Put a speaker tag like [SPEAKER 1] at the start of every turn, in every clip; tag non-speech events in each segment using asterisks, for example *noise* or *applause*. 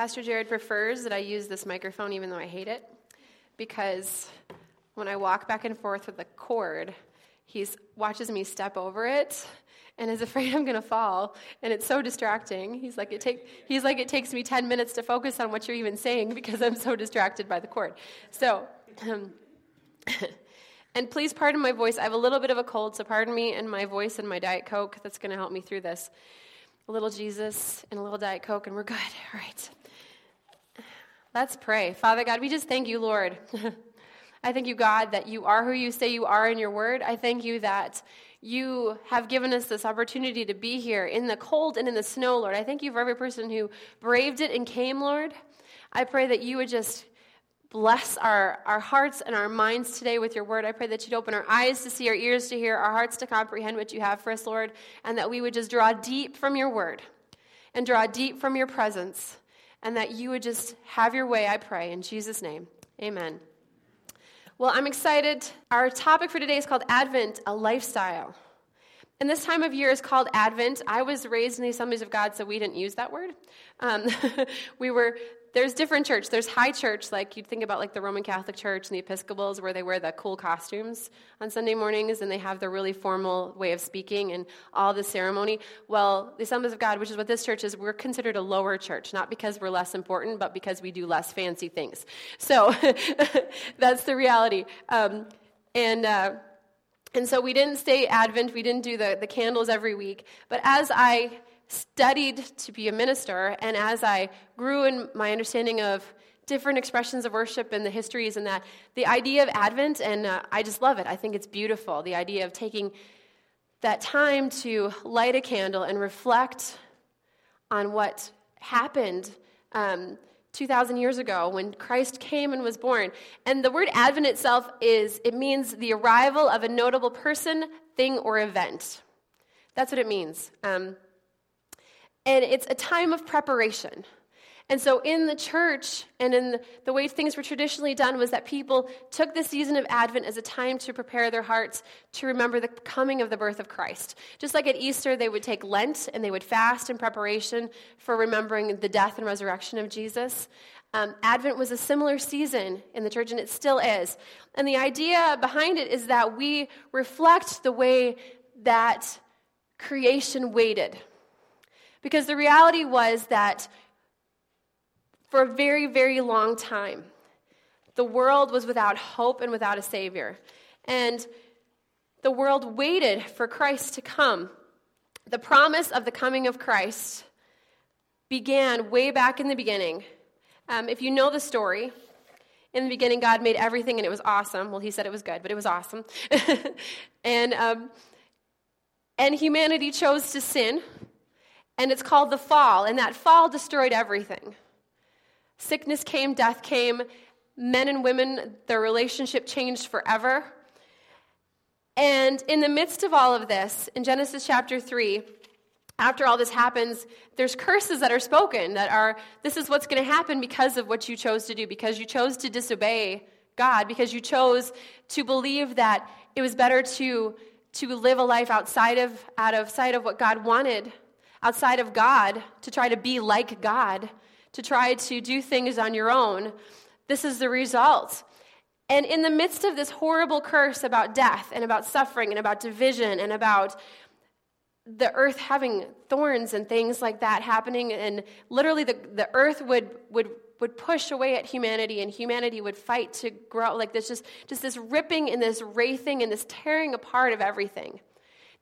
[SPEAKER 1] Pastor Jared prefers that I use this microphone even though I hate it because when I walk back and forth with the cord, he watches me step over it and is *laughs* afraid I'm going to fall, and it's so distracting. He's like, it take, he's like, it takes me 10 minutes to focus on what you're even saying because I'm so distracted by the cord. So, um, *laughs* and please pardon my voice. I have a little bit of a cold, so pardon me and my voice and my Diet Coke. That's going to help me through this. A little Jesus and a little Diet Coke, and we're good. *laughs* All right. Let's pray. Father God, we just thank you, Lord. *laughs* I thank you, God, that you are who you say you are in your word. I thank you that you have given us this opportunity to be here in the cold and in the snow, Lord. I thank you for every person who braved it and came, Lord. I pray that you would just bless our, our hearts and our minds today with your word. I pray that you'd open our eyes to see, our ears to hear, our hearts to comprehend what you have for us, Lord, and that we would just draw deep from your word and draw deep from your presence, and that you would just have your way, I pray. In Jesus' name, amen. Well, I'm excited. Our topic for today is called Advent, a lifestyle. And this time of year is called Advent. I was raised in the Assemblies of God, so we didn't use that word. Um, *laughs* we were there's different church. There's high church, like you'd think about like the Roman Catholic Church and the Episcopals, where they wear the cool costumes on Sunday mornings and they have the really formal way of speaking and all the ceremony. Well, the Assemblies of God, which is what this church is, we're considered a lower church, not because we're less important, but because we do less fancy things. So *laughs* that's the reality. Um, and uh, and so we didn't stay Advent, we didn't do the, the candles every week. But as I studied to be a minister, and as I grew in my understanding of different expressions of worship and the histories and that, the idea of Advent, and uh, I just love it. I think it's beautiful. The idea of taking that time to light a candle and reflect on what happened um, 2,000 years ago when Christ came and was born. And the word Advent itself is, it means the arrival of a notable person, thing, or event. That's what it means. Um, and it's a time of preparation. And so, in the church and in the way things were traditionally done, was that people took the season of Advent as a time to prepare their hearts to remember the coming of the birth of Christ. Just like at Easter, they would take Lent and they would fast in preparation for remembering the death and resurrection of Jesus. Um, Advent was a similar season in the church, and it still is. And the idea behind it is that we reflect the way that creation waited because the reality was that for a very, very long time, the world was without hope and without a Savior. And the world waited for Christ to come. The promise of the coming of Christ began way back in the beginning. Um, if you know the story, in the beginning, God made everything and it was awesome. Well, He said it was good, but it was awesome. *laughs* and, um, and humanity chose to sin and it's called the fall, and that fall destroyed everything. Sickness came, death came, men and women, their relationship changed forever. And in the midst of all of this, in Genesis chapter 3, after all this happens, there's curses that are spoken that are, this is what's going to happen because of what you chose to do, because you chose to disobey God, because you chose to believe that it was better to, to live a life outside of, out of sight of what God wanted outside of God to try to be like God, to try to do things on your own, this is the result. And in the midst of this horrible curse about death and about suffering and about division and about the earth having thorns and things like that happening, and literally the, the earth would, would, would push away at humanity and humanity would fight to grow like this just, just this ripping and this wraithing and this tearing apart of everything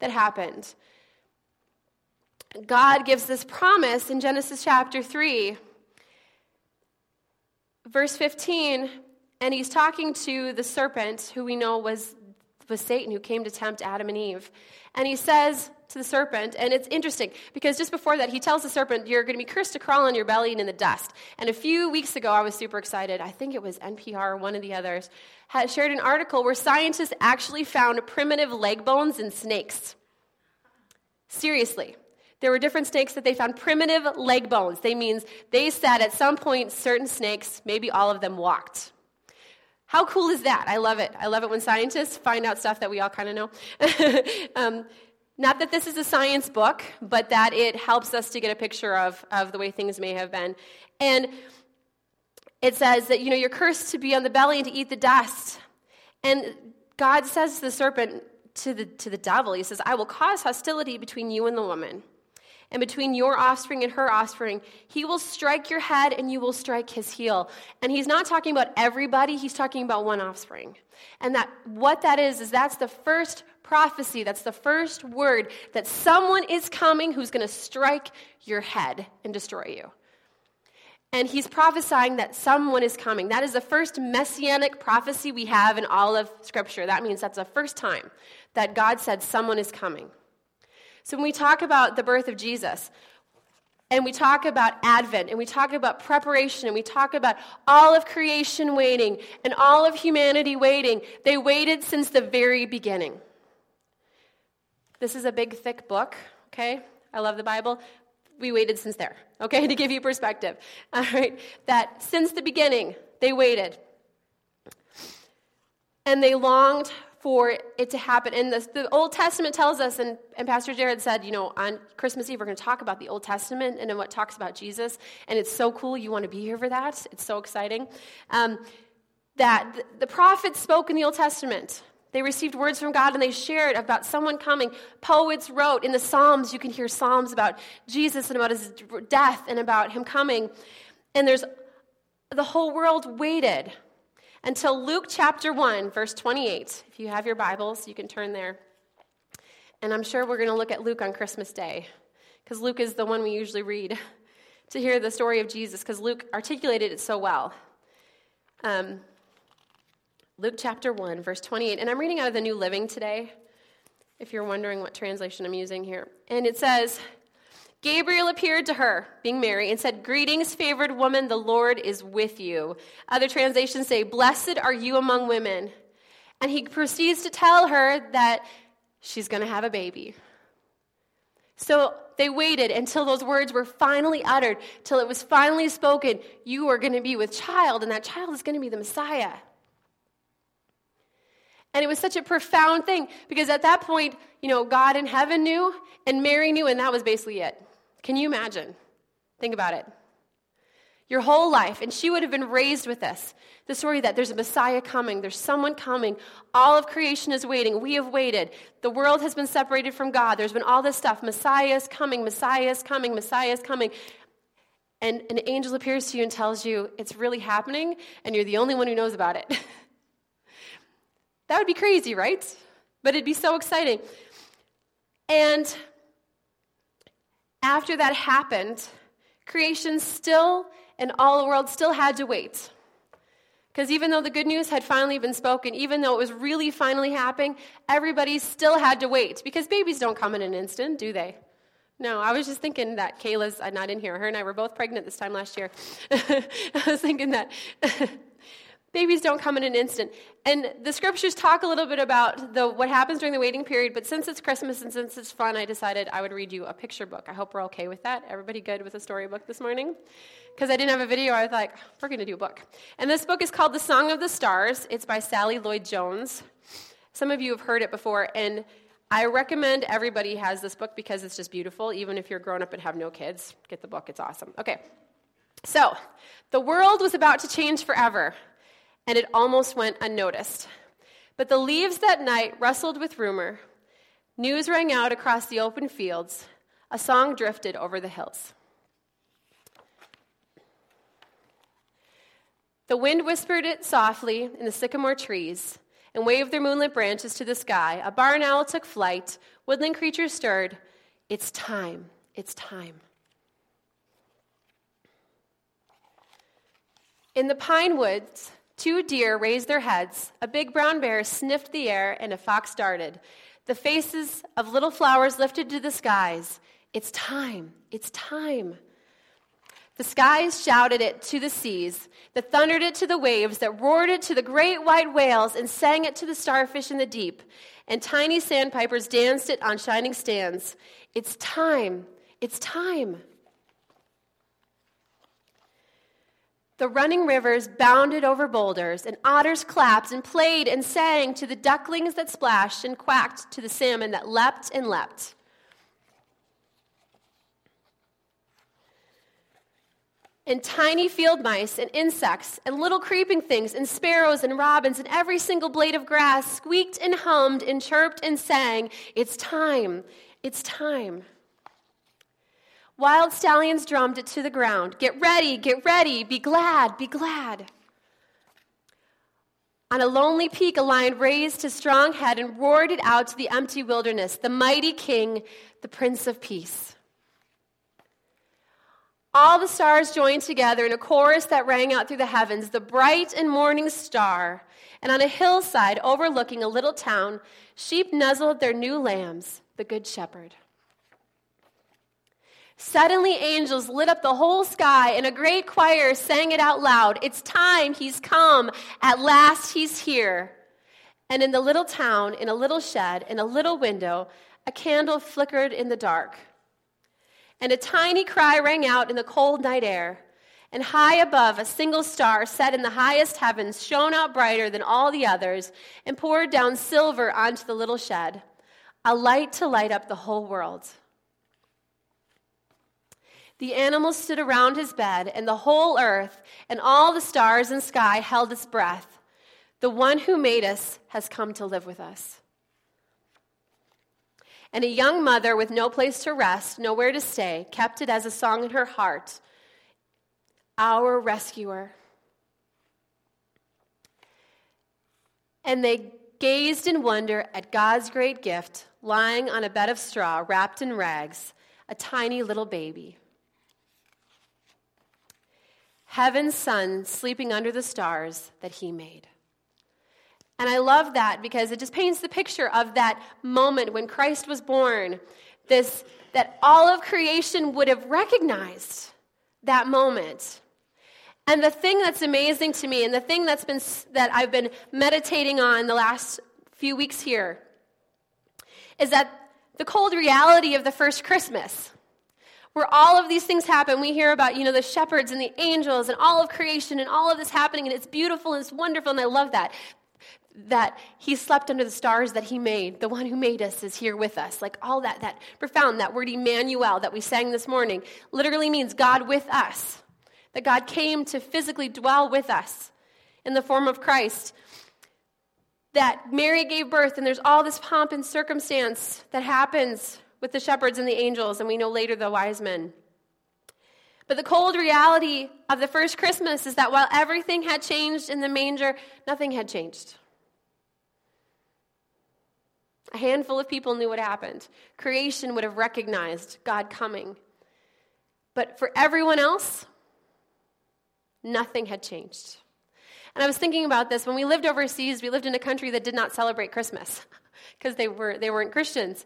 [SPEAKER 1] that happened. God gives this promise in Genesis chapter 3, verse 15, and he's talking to the serpent, who we know was, was Satan, who came to tempt Adam and Eve. And he says to the serpent, and it's interesting because just before that, he tells the serpent, You're going to be cursed to crawl on your belly and in the dust. And a few weeks ago, I was super excited. I think it was NPR or one of the others, had shared an article where scientists actually found primitive leg bones in snakes. Seriously. There were different snakes that they found primitive leg bones. They means they said at some point certain snakes, maybe all of them walked. How cool is that? I love it. I love it when scientists find out stuff that we all kind of know. *laughs* um, Not that this is a science book, but that it helps us to get a picture of, of the way things may have been. And it says that, you know, you're cursed to be on the belly and to eat the dust. And God says to the serpent, to the, to the devil, He says, I will cause hostility between you and the woman, and between your offspring and her offspring. He will strike your head, and you will strike his heel. And He's not talking about everybody, He's talking about one offspring. And that what that is, is that's the first prophecy, that's the first word that someone is coming who's going to strike your head and destroy you. And he's prophesying that someone is coming. That is the first messianic prophecy we have in all of Scripture. That means that's the first time that God said someone is coming. So when we talk about the birth of Jesus, and we talk about Advent, and we talk about preparation, and we talk about all of creation waiting, and all of humanity waiting, they waited since the very beginning. This is a big, thick book, okay? I love the Bible we waited since there, okay, *laughs* to give you perspective. *laughs* All right, that since the beginning, they waited. And they longed for it to happen. And the, the Old Testament tells us, and, and Pastor Jared said, you know, on Christmas Eve, we're going to talk about the Old Testament and what talks about Jesus. And it's so cool. You want to be here for that. It's so exciting. Um, that the, the prophets spoke in the Old Testament. They received words from God and they shared about someone coming. Poets wrote in the Psalms, you can hear Psalms about Jesus and about his death and about him coming. And there's the whole world waited until Luke chapter 1, verse 28. If you have your Bibles, you can turn there. And I'm sure we're going to look at Luke on Christmas Day because Luke is the one we usually read *laughs* to hear the story of Jesus because Luke articulated it so well. Um, Luke chapter 1, verse 28. And I'm reading out of the New Living today, if you're wondering what translation I'm using here. And it says, Gabriel appeared to her, being Mary, and said, Greetings, favored woman, the Lord is with you. Other translations say, Blessed are you among women. And he proceeds to tell her that she's going to have a baby. So they waited until those words were finally uttered, till it was finally spoken. You are going to be with child, and that child is going to be the Messiah. And it was such a profound thing because at that point, you know, God in heaven knew and Mary knew, and that was basically it. Can you imagine? Think about it. Your whole life, and she would have been raised with this the story that there's a Messiah coming, there's someone coming, all of creation is waiting. We have waited. The world has been separated from God. There's been all this stuff. Messiah is coming, Messiah is coming, Messiah is coming. And an angel appears to you and tells you it's really happening, and you're the only one who knows about it. *laughs* That would be crazy, right? But it'd be so exciting. And after that happened, creation still and all the world still had to wait. Because even though the good news had finally been spoken, even though it was really finally happening, everybody still had to wait. Because babies don't come in an instant, do they? No, I was just thinking that Kayla's not in here. Her and I were both pregnant this time last year. *laughs* I was thinking that *laughs* Babies don't come in an instant. And the scriptures talk a little bit about the, what happens during the waiting period, but since it's Christmas and since it's fun, I decided I would read you a picture book. I hope we're okay with that. Everybody good with a storybook this morning? Because I didn't have a video, I was like, we're going to do a book. And this book is called The Song of the Stars. It's by Sally Lloyd Jones. Some of you have heard it before, and I recommend everybody has this book because it's just beautiful. Even if you're grown up and have no kids, get the book, it's awesome. Okay. So, the world was about to change forever and it almost went unnoticed. But the leaves that night rustled with rumor. News rang out across the open fields. A song drifted over the hills. The wind whispered it softly in the sycamore trees and waved their moonlit branches to the sky. A barn owl took flight. Woodland creatures stirred. It's time. It's time. In the pine woods, Two deer raised their heads, a big brown bear sniffed the air, and a fox darted. The faces of little flowers lifted to the skies. It's time, it's time. The skies shouted it to the seas, that thundered it to the waves, that roared it to the great white whales, and sang it to the starfish in the deep. And tiny sandpipers danced it on shining stands. It's time, it's time. The running rivers bounded over boulders, and otters clapped and played and sang to the ducklings that splashed and quacked to the salmon that leapt and leapt. and tiny field mice and insects and little creeping things and sparrows and robins and every single blade of grass squeaked and hummed and chirped and sang, It's time, it's time. Wild stallions drummed it to the ground. Get ready, get ready, be glad, be glad. On a lonely peak, a lion raised his strong head and roared it out to the empty wilderness, the mighty king, the prince of peace. All the stars joined together in a chorus that rang out through the heavens, the bright and morning star. And on a hillside overlooking a little town, sheep nuzzled their new lambs, the Good Shepherd. Suddenly, angels lit up the whole sky, and a great choir sang it out loud It's time, he's come. At last, he's here. And in the little town, in a little shed, in a little window, a candle flickered in the dark and a tiny cry rang out in the cold night air. And high above, a single star set in the highest heavens shone out brighter than all the others and poured down silver onto the little shed, a light to light up the whole world. The animals stood around his bed, and the whole earth and all the stars and sky held its breath. The one who made us has come to live with us and a young mother with no place to rest, nowhere to stay, kept it as a song in her heart Our rescuer. And they gazed in wonder at God's great gift, lying on a bed of straw, wrapped in rags, a tiny little baby. Heaven's son sleeping under the stars that he made. And I love that because it just paints the picture of that moment when Christ was born. This that all of creation would have recognized that moment. And the thing that's amazing to me and the thing that's been that I've been meditating on the last few weeks here is that the cold reality of the first Christmas where all of these things happen. We hear about, you know, the shepherds and the angels and all of creation and all of this happening, and it's beautiful and it's wonderful, and I love that that he slept under the stars that he made. The one who made us is here with us. Like all that, that profound, that word Emmanuel that we sang this morning literally means God with us. That God came to physically dwell with us in the form of Christ. That Mary gave birth, and there's all this pomp and circumstance that happens with the shepherds and the angels, and we know later the wise men. But the cold reality of the first Christmas is that while everything had changed in the manger, nothing had changed. A handful of people knew what happened. Creation would have recognized God coming. But for everyone else, nothing had changed. And I was thinking about this when we lived overseas, we lived in a country that did not celebrate Christmas *laughs* because they, were, they weren't Christians.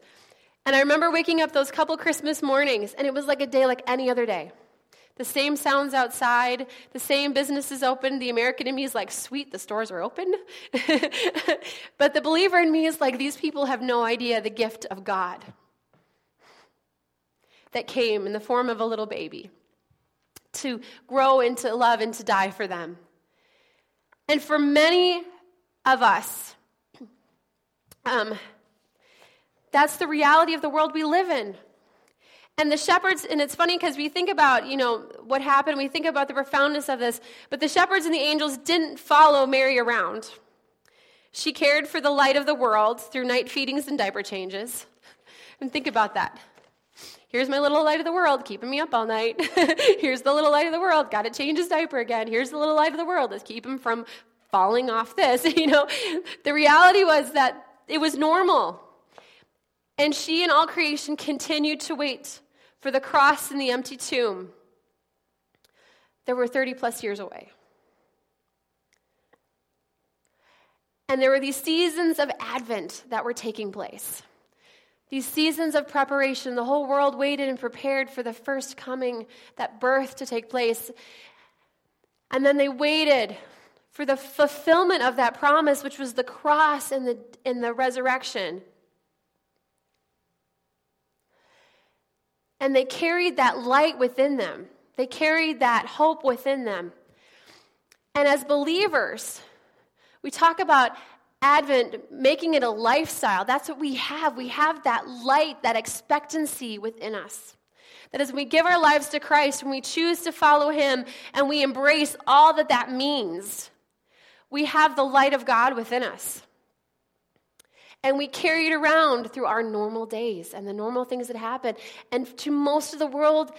[SPEAKER 1] And I remember waking up those couple Christmas mornings, and it was like a day like any other day. The same sounds outside, the same businesses open. The American in me is like, sweet, the stores are open. *laughs* but the believer in me is like, these people have no idea the gift of God that came in the form of a little baby to grow into love and to die for them. And for many of us, *clears throat* um, that's the reality of the world we live in. And the shepherds, and it's funny because we think about, you know, what happened, we think about the profoundness of this, but the shepherds and the angels didn't follow Mary around. She cared for the light of the world through night feedings and diaper changes. And think about that. Here's my little light of the world, keeping me up all night. *laughs* Here's the little light of the world, got to change his diaper again. Here's the little light of the world, let's keep him from falling off this. *laughs* You know, the reality was that it was normal. And she and all creation continued to wait for the cross and the empty tomb that were 30 plus years away. And there were these seasons of Advent that were taking place. These seasons of preparation, the whole world waited and prepared for the first coming, that birth to take place. And then they waited for the fulfillment of that promise, which was the cross and the, and the resurrection. And they carried that light within them, they carried that hope within them. And as believers, we talk about Advent, making it a lifestyle. That's what we have. We have that light, that expectancy within us. That as we give our lives to Christ, when we choose to follow Him and we embrace all that that means, we have the light of God within us. And we carry it around through our normal days and the normal things that happen. And to most of the world,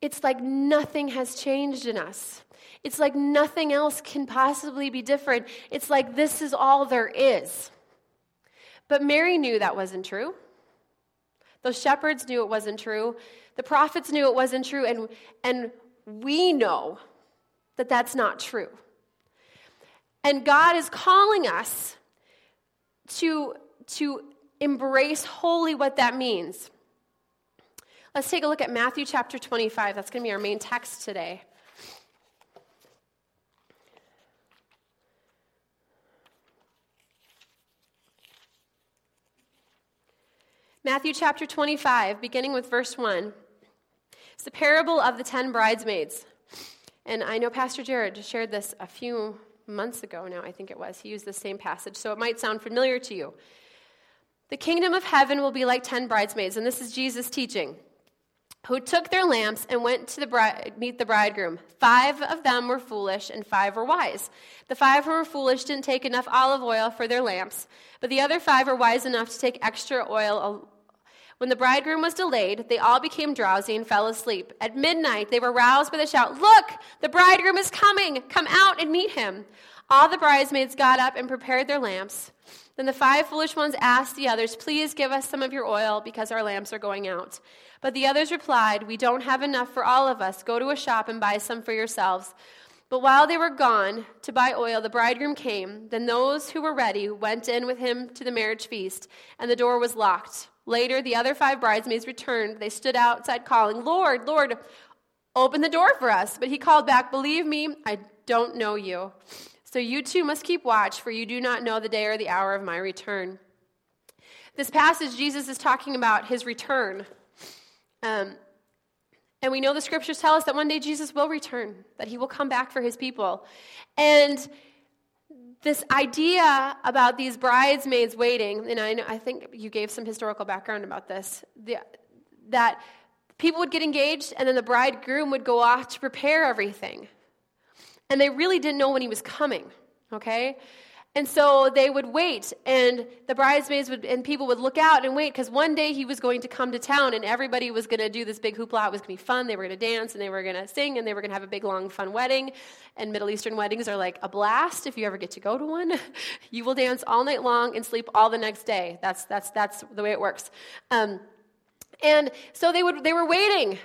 [SPEAKER 1] it's like nothing has changed in us. It's like nothing else can possibly be different. It's like this is all there is. But Mary knew that wasn't true. Those shepherds knew it wasn't true. The prophets knew it wasn't true. And, and we know that that's not true. And God is calling us to, to embrace wholly what that means. Let's take a look at Matthew chapter 25. That's going to be our main text today. Matthew chapter 25, beginning with verse 1. It's the parable of the ten bridesmaids. And I know Pastor Jared shared this a few months ago now, I think it was. He used the same passage, so it might sound familiar to you. The kingdom of heaven will be like ten bridesmaids, and this is Jesus teaching, who took their lamps and went to the meet the bridegroom. Five of them were foolish, and five were wise. The five who were foolish didn't take enough olive oil for their lamps, but the other five were wise enough to take extra oil when the bridegroom was delayed, they all became drowsy and fell asleep. At midnight, they were roused by the shout, Look, the bridegroom is coming! Come out and meet him. All the bridesmaids got up and prepared their lamps. Then the five foolish ones asked the others, Please give us some of your oil because our lamps are going out. But the others replied, We don't have enough for all of us. Go to a shop and buy some for yourselves. But while they were gone to buy oil, the bridegroom came. Then those who were ready went in with him to the marriage feast, and the door was locked. Later, the other five bridesmaids returned. They stood outside calling, Lord, Lord, open the door for us. But he called back, Believe me, I don't know you. So you too must keep watch, for you do not know the day or the hour of my return. This passage, Jesus is talking about his return. Um, and we know the scriptures tell us that one day Jesus will return, that he will come back for his people. And this idea about these bridesmaids waiting, and I, know, I think you gave some historical background about this, the, that people would get engaged and then the bridegroom would go off to prepare everything. And they really didn't know when he was coming, okay? And so they would wait, and the bridesmaids would, and people would look out and wait because one day he was going to come to town, and everybody was going to do this big hoopla. It was going to be fun. They were going to dance, and they were going to sing, and they were going to have a big, long, fun wedding. And Middle Eastern weddings are like a blast if you ever get to go to one. *laughs* you will dance all night long and sleep all the next day. That's, that's, that's the way it works. Um, and so they, would, they were waiting,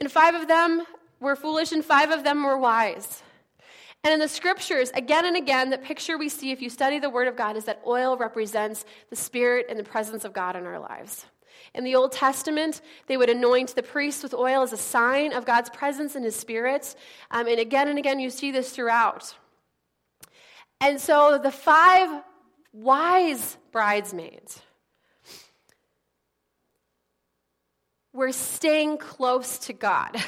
[SPEAKER 1] and five of them were foolish, and five of them were wise. And in the scriptures, again and again, the picture we see if you study the Word of God is that oil represents the Spirit and the presence of God in our lives. In the Old Testament, they would anoint the priests with oil as a sign of God's presence and His Spirit. Um, and again and again, you see this throughout. And so the five wise bridesmaids were staying close to God. *laughs*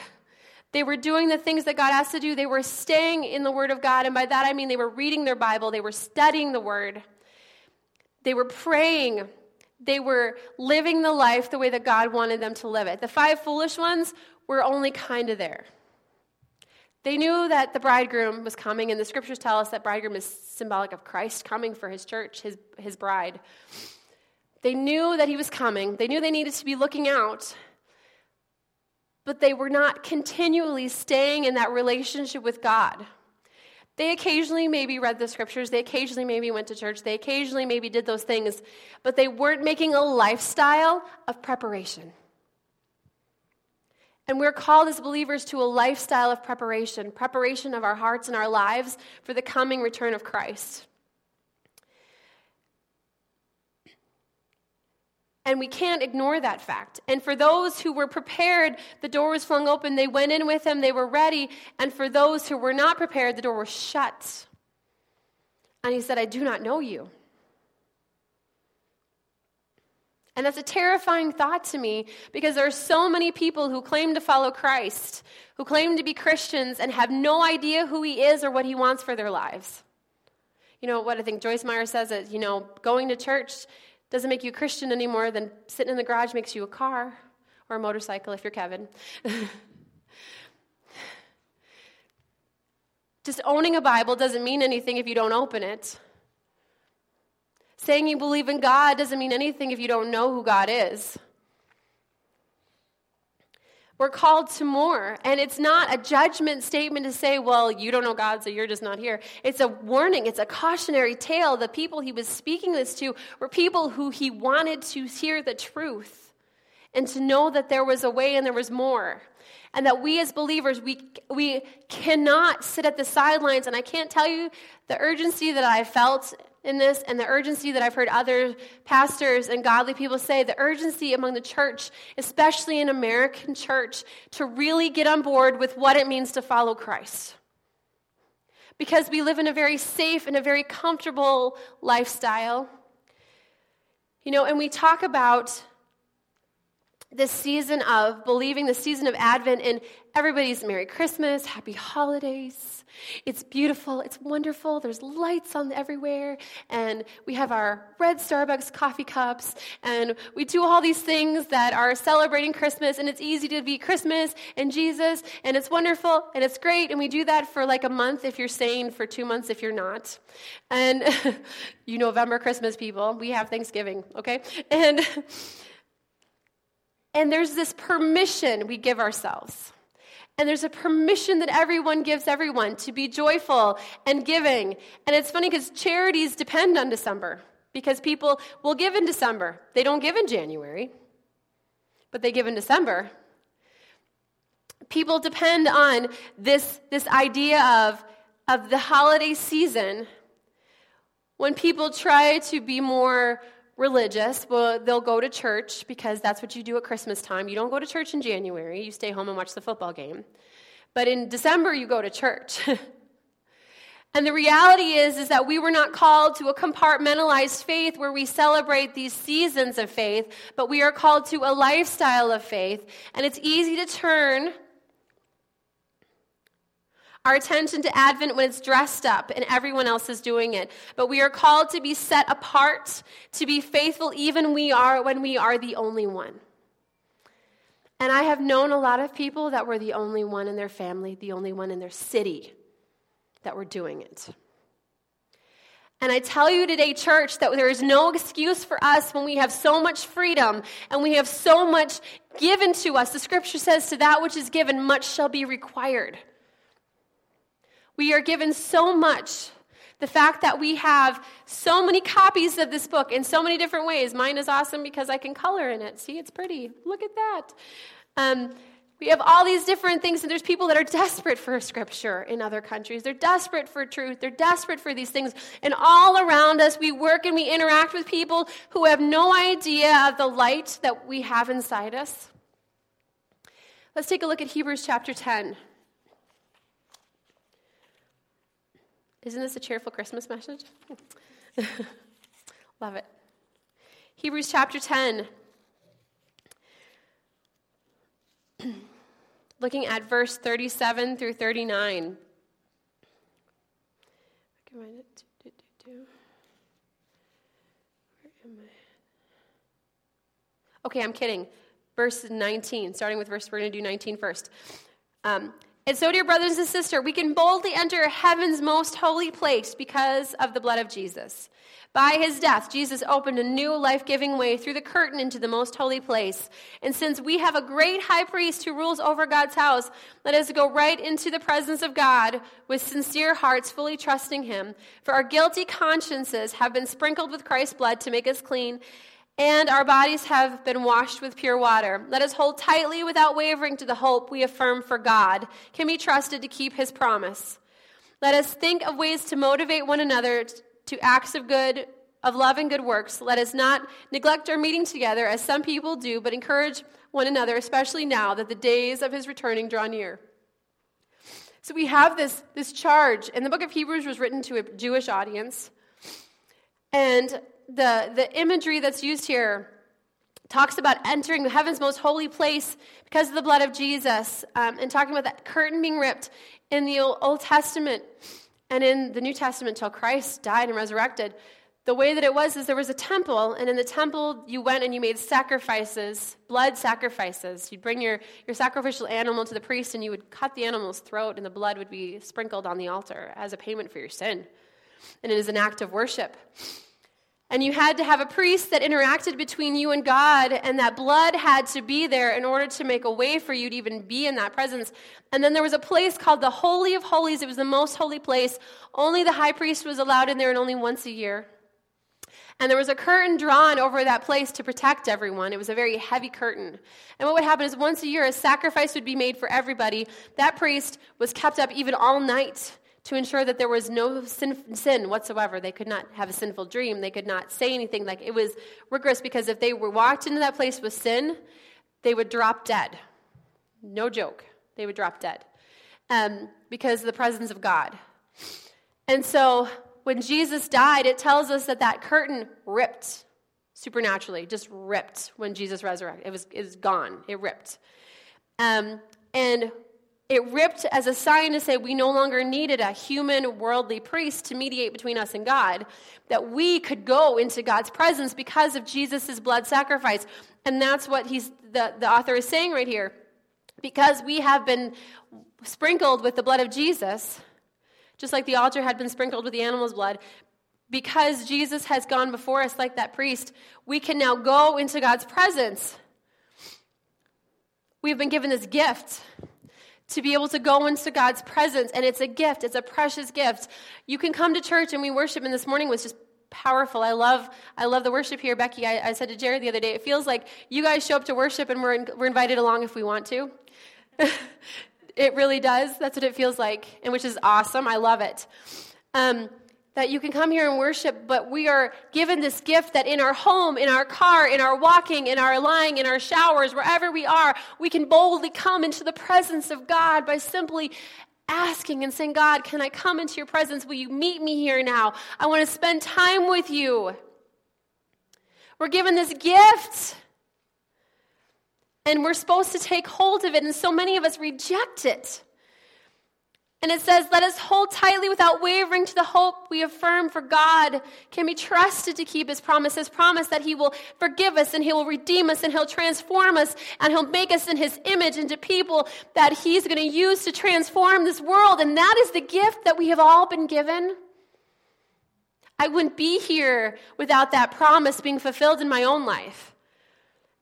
[SPEAKER 1] They were doing the things that God asked to do. They were staying in the Word of God. And by that I mean they were reading their Bible, they were studying the Word, they were praying, they were living the life the way that God wanted them to live it. The five foolish ones were only kind of there. They knew that the bridegroom was coming, and the scriptures tell us that bridegroom is symbolic of Christ coming for his church, his, his bride. They knew that he was coming. They knew they needed to be looking out but they were not continually staying in that relationship with God. They occasionally maybe read the scriptures, they occasionally maybe went to church, they occasionally maybe did those things, but they weren't making a lifestyle of preparation. And we're called as believers to a lifestyle of preparation, preparation of our hearts and our lives for the coming return of Christ. And we can't ignore that fact. And for those who were prepared, the door was flung open. They went in with him, they were ready. And for those who were not prepared, the door was shut. And he said, I do not know you. And that's a terrifying thought to me because there are so many people who claim to follow Christ, who claim to be Christians, and have no idea who he is or what he wants for their lives. You know, what I think Joyce Meyer says is, you know, going to church doesn't make you a Christian any more than sitting in the garage makes you a car, or a motorcycle if you're Kevin. *laughs* Just owning a Bible doesn't mean anything if you don't open it. Saying you believe in God doesn't mean anything if you don't know who God is. We're called to more. And it's not a judgment statement to say, well, you don't know God, so you're just not here. It's a warning, it's a cautionary tale. The people he was speaking this to were people who he wanted to hear the truth and to know that there was a way and there was more. And that we as believers, we, we cannot sit at the sidelines. And I can't tell you the urgency that I felt in this and the urgency that I've heard other pastors and godly people say, the urgency among the church, especially in American church, to really get on board with what it means to follow Christ. Because we live in a very safe and a very comfortable lifestyle. You know, and we talk about this season of believing, the season of Advent, and everybody's Merry Christmas, Happy Holidays. It's beautiful, it's wonderful. There's lights on everywhere, and we have our red Starbucks coffee cups, and we do all these things that are celebrating Christmas, and it's easy to be Christmas and Jesus, and it's wonderful, and it's great, and we do that for like a month if you're sane, for two months if you're not. And *laughs* you November Christmas people, we have Thanksgiving, okay? And *laughs* and there's this permission we give ourselves. And there's a permission that everyone gives everyone to be joyful and giving. And it's funny because charities depend on December because people will give in December. They don't give in January, but they give in December. People depend on this, this idea of, of the holiday season when people try to be more religious, well, they'll go to church because that's what you do at Christmas time. You don't go to church in January, you stay home and watch the football game. But in December, you go to church. *laughs* and the reality is, is that we were not called to a compartmentalized faith where we celebrate these seasons of faith, but we are called to a lifestyle of faith. And it's easy to turn our attention to Advent when it's dressed up and everyone else is doing it. But we are called to be set apart, to be faithful even we are when we are the only one. And I have known a lot of people that were the only one in their family, the only one in their city that were doing it. And I tell you today, church, that there is no excuse for us when we have so much freedom and we have so much given to us. The scripture says, To that which is given, much shall be required. We are given so much. The fact that we have so many copies of this book in so many different ways. Mine is awesome because I can color in it. See, it's pretty. Look at that. Um, we have all these different things, and there's people that are desperate for scripture in other countries. They're desperate for truth. They're desperate for these things. And all around us, we work and we interact with people who have no idea of the light that we have inside us. Let's take a look at Hebrews chapter 10. Isn't this a cheerful Christmas message? *laughs* Love it. Hebrews chapter 10. *clears throat* Looking at verse 37 through 39. Okay, I'm kidding. Verse 19, starting with verse, we're going to do 19 first. Um, and so, dear brothers and sisters, we can boldly enter heaven's most holy place because of the blood of Jesus. By his death, Jesus opened a new life giving way through the curtain into the most holy place. And since we have a great high priest who rules over God's house, let us go right into the presence of God with sincere hearts, fully trusting him. For our guilty consciences have been sprinkled with Christ's blood to make us clean and our bodies have been washed with pure water. Let us hold tightly without wavering to the hope we affirm for God can be trusted to keep his promise. Let us think of ways to motivate one another to acts of good, of love and good works. Let us not neglect our meeting together as some people do, but encourage one another, especially now that the days of his returning draw near. So we have this, this charge, and the book of Hebrews was written to a Jewish audience. And the, the imagery that's used here talks about entering the heaven's most holy place because of the blood of Jesus, um, and talking about that curtain being ripped in the Old Testament and in the New Testament until Christ died and resurrected. the way that it was is there was a temple, and in the temple you went and you made sacrifices, blood sacrifices. You'd bring your, your sacrificial animal to the priest, and you would cut the animal's throat, and the blood would be sprinkled on the altar as a payment for your sin. And it is an act of worship. And you had to have a priest that interacted between you and God, and that blood had to be there in order to make a way for you to even be in that presence. And then there was a place called the Holy of Holies. It was the most holy place. Only the high priest was allowed in there, and only once a year. And there was a curtain drawn over that place to protect everyone. It was a very heavy curtain. And what would happen is once a year, a sacrifice would be made for everybody. That priest was kept up even all night to ensure that there was no sin, sin, whatsoever. They could not have a sinful dream. They could not say anything. Like it was rigorous because if they were walked into that place with sin, they would drop dead. No joke. They would drop dead um, because of the presence of God. And so when Jesus died, it tells us that that curtain ripped supernaturally, just ripped when Jesus resurrected. It was, it was gone. It ripped. Um, and it ripped as a sign to say we no longer needed a human, worldly priest to mediate between us and God, that we could go into God's presence because of Jesus' blood sacrifice. And that's what he's, the, the author is saying right here. Because we have been sprinkled with the blood of Jesus, just like the altar had been sprinkled with the animal's blood, because Jesus has gone before us like that priest, we can now go into God's presence. We've been given this gift to be able to go into God's presence, and it's a gift. It's a precious gift. You can come to church and we worship, and this morning was just powerful. I love, I love the worship here, Becky. I, I said to Jared the other day, it feels like you guys show up to worship, and we're in, we're invited along if we want to. *laughs* It really does. That's what it feels like, and which is awesome. I love it. Um, that you can come here and worship, but we are given this gift that in our home, in our car, in our walking, in our lying, in our showers, wherever we are, we can boldly come into the presence of God by simply asking and saying, God, can I come into your presence? Will you meet me here now? I want to spend time with you. We're given this gift. And we're supposed to take hold of it, and so many of us reject it. And it says, Let us hold tightly without wavering to the hope we affirm, for God can be trusted to keep his promise. His promise that he will forgive us and he will redeem us and he'll transform us and he'll make us in his image into people that he's going to use to transform this world. And that is the gift that we have all been given. I wouldn't be here without that promise being fulfilled in my own life.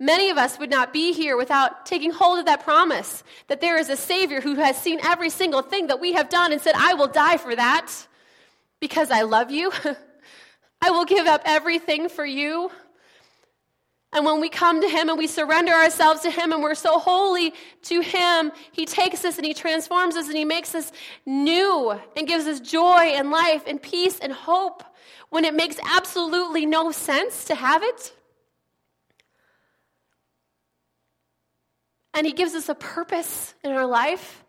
[SPEAKER 1] Many of us would not be here without taking hold of that promise that there is a Savior who has seen every single thing that we have done and said, I will die for that because I love you. *laughs* I will give up everything for you. And when we come to Him and we surrender ourselves to Him and we're so holy to Him, He takes us and He transforms us and He makes us new and gives us joy and life and peace and hope when it makes absolutely no sense to have it. And He gives us a purpose in our life.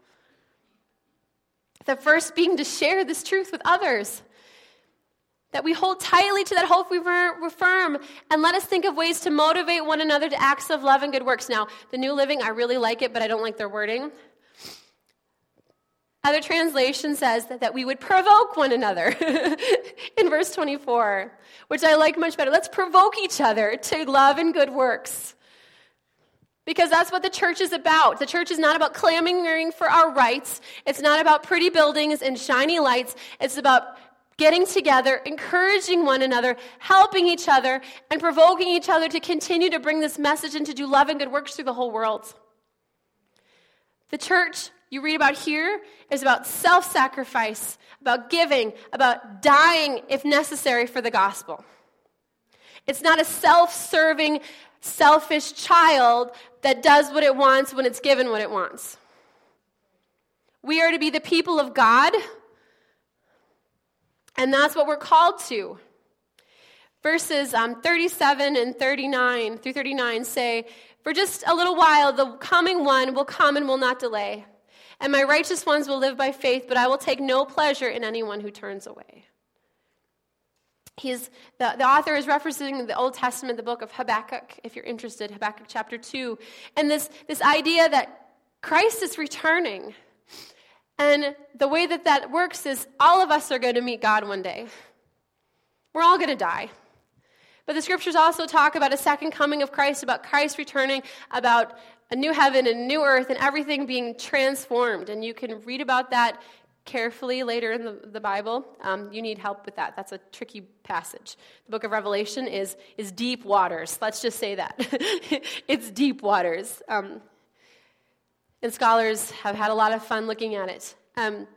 [SPEAKER 1] The first being to share this truth with others. That we hold tightly to that hope we were firm, and let us think of ways to motivate one another to acts of love and good works. Now, the New Living, I really like it, but I don't like their wording. Other translation says that, that we would provoke one another *laughs* in verse 24, which I like much better. Let's provoke each other to love and good works. Because that's what the church is about. The church is not about clamoring for our rights. It's not about pretty buildings and shiny lights. It's about getting together, encouraging one another, helping each other, and provoking each other to continue to bring this message and to do love and good works through the whole world. The church you read about here is about self sacrifice, about giving, about dying if necessary for the gospel. It's not a self serving selfish child that does what it wants when it's given what it wants. We are to be the people of God, and that's what we're called to. Verses um, 37 and 39 through 39 say, For just a little while the coming one will come and will not delay. And my righteous ones will live by faith, but I will take no pleasure in anyone who turns away. He's, the, the author is referencing the Old Testament, the book of Habakkuk, if you're interested, Habakkuk chapter 2. And this, this idea that Christ is returning. And the way that that works is all of us are going to meet God one day. We're all going to die. But the scriptures also talk about a second coming of Christ, about Christ returning, about a new heaven and new earth, and everything being transformed. And you can read about that carefully later in the, the Bible. Um, you need help with that. That's a tricky passage. The book of Revelation is, is deep waters. Let's just say that. *laughs* it's deep waters. Um, and scholars have had a lot of fun looking at it. Um,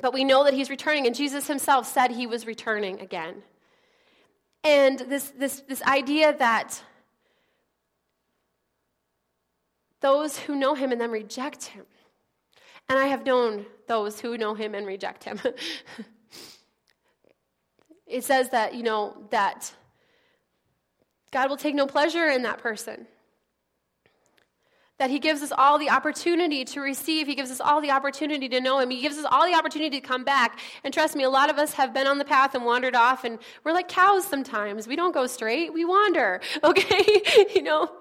[SPEAKER 1] but we know that he's returning, and Jesus himself said he was returning again. And this, this, this idea that those who know him and then reject him, and I have known those who know him and reject him. *laughs* it says that, you know, that God will take no pleasure in that person. That he gives us all the opportunity to receive. He gives us all the opportunity to know him. He gives us all the opportunity to come back. And trust me, a lot of us have been on the path and wandered off, and we're like cows sometimes. We don't go straight, we wander, *laughs* okay? *laughs* you know?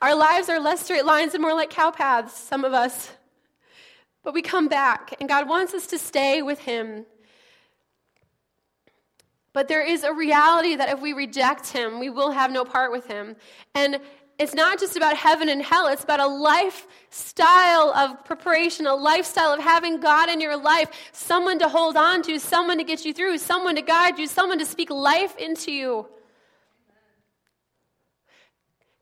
[SPEAKER 1] Our lives are less straight lines and more like cow paths, some of us. But we come back, and God wants us to stay with Him. But there is a reality that if we reject Him, we will have no part with Him. And it's not just about heaven and hell, it's about a lifestyle of preparation, a lifestyle of having God in your life, someone to hold on to, someone to get you through, someone to guide you, someone to speak life into you.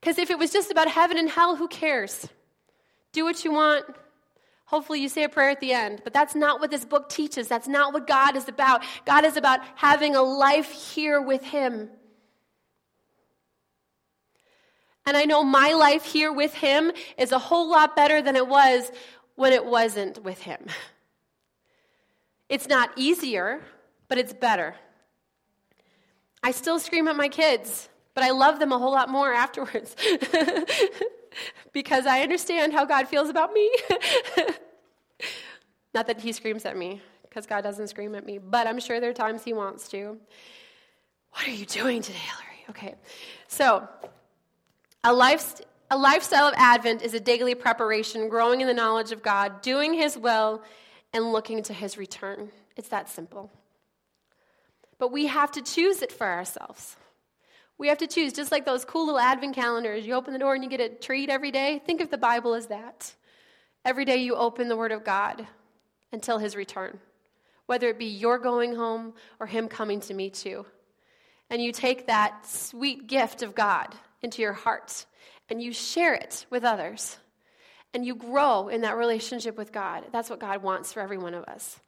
[SPEAKER 1] Because if it was just about heaven and hell, who cares? Do what you want, Hopefully, you say a prayer at the end, but that's not what this book teaches. That's not what God is about. God is about having a life here with Him. And I know my life here with Him is a whole lot better than it was when it wasn't with Him. *laughs* It's not easier, but it's better. I still scream at my kids, but I love them a whole lot more *laughs* afterwards. *laughs* because I understand how God feels about me. *laughs* Not that he screams at me, because God doesn't scream at me, but I'm sure there are times he wants to. What are you doing today, Hillary? Okay. So, a, a lifestyle of Advent is a daily preparation, growing in the knowledge of God, doing his will, and looking to his return. It's that simple. But we have to choose it for ourselves. We have to choose, just like those cool little advent calendars. You open the door and you get a treat every day. Think of the Bible as that. Every day you open the Word of God until His return, whether it be your going home or Him coming to meet you. And you take that sweet gift of God into your heart and you share it with others. And you grow in that relationship with God. That's what God wants for every one of us.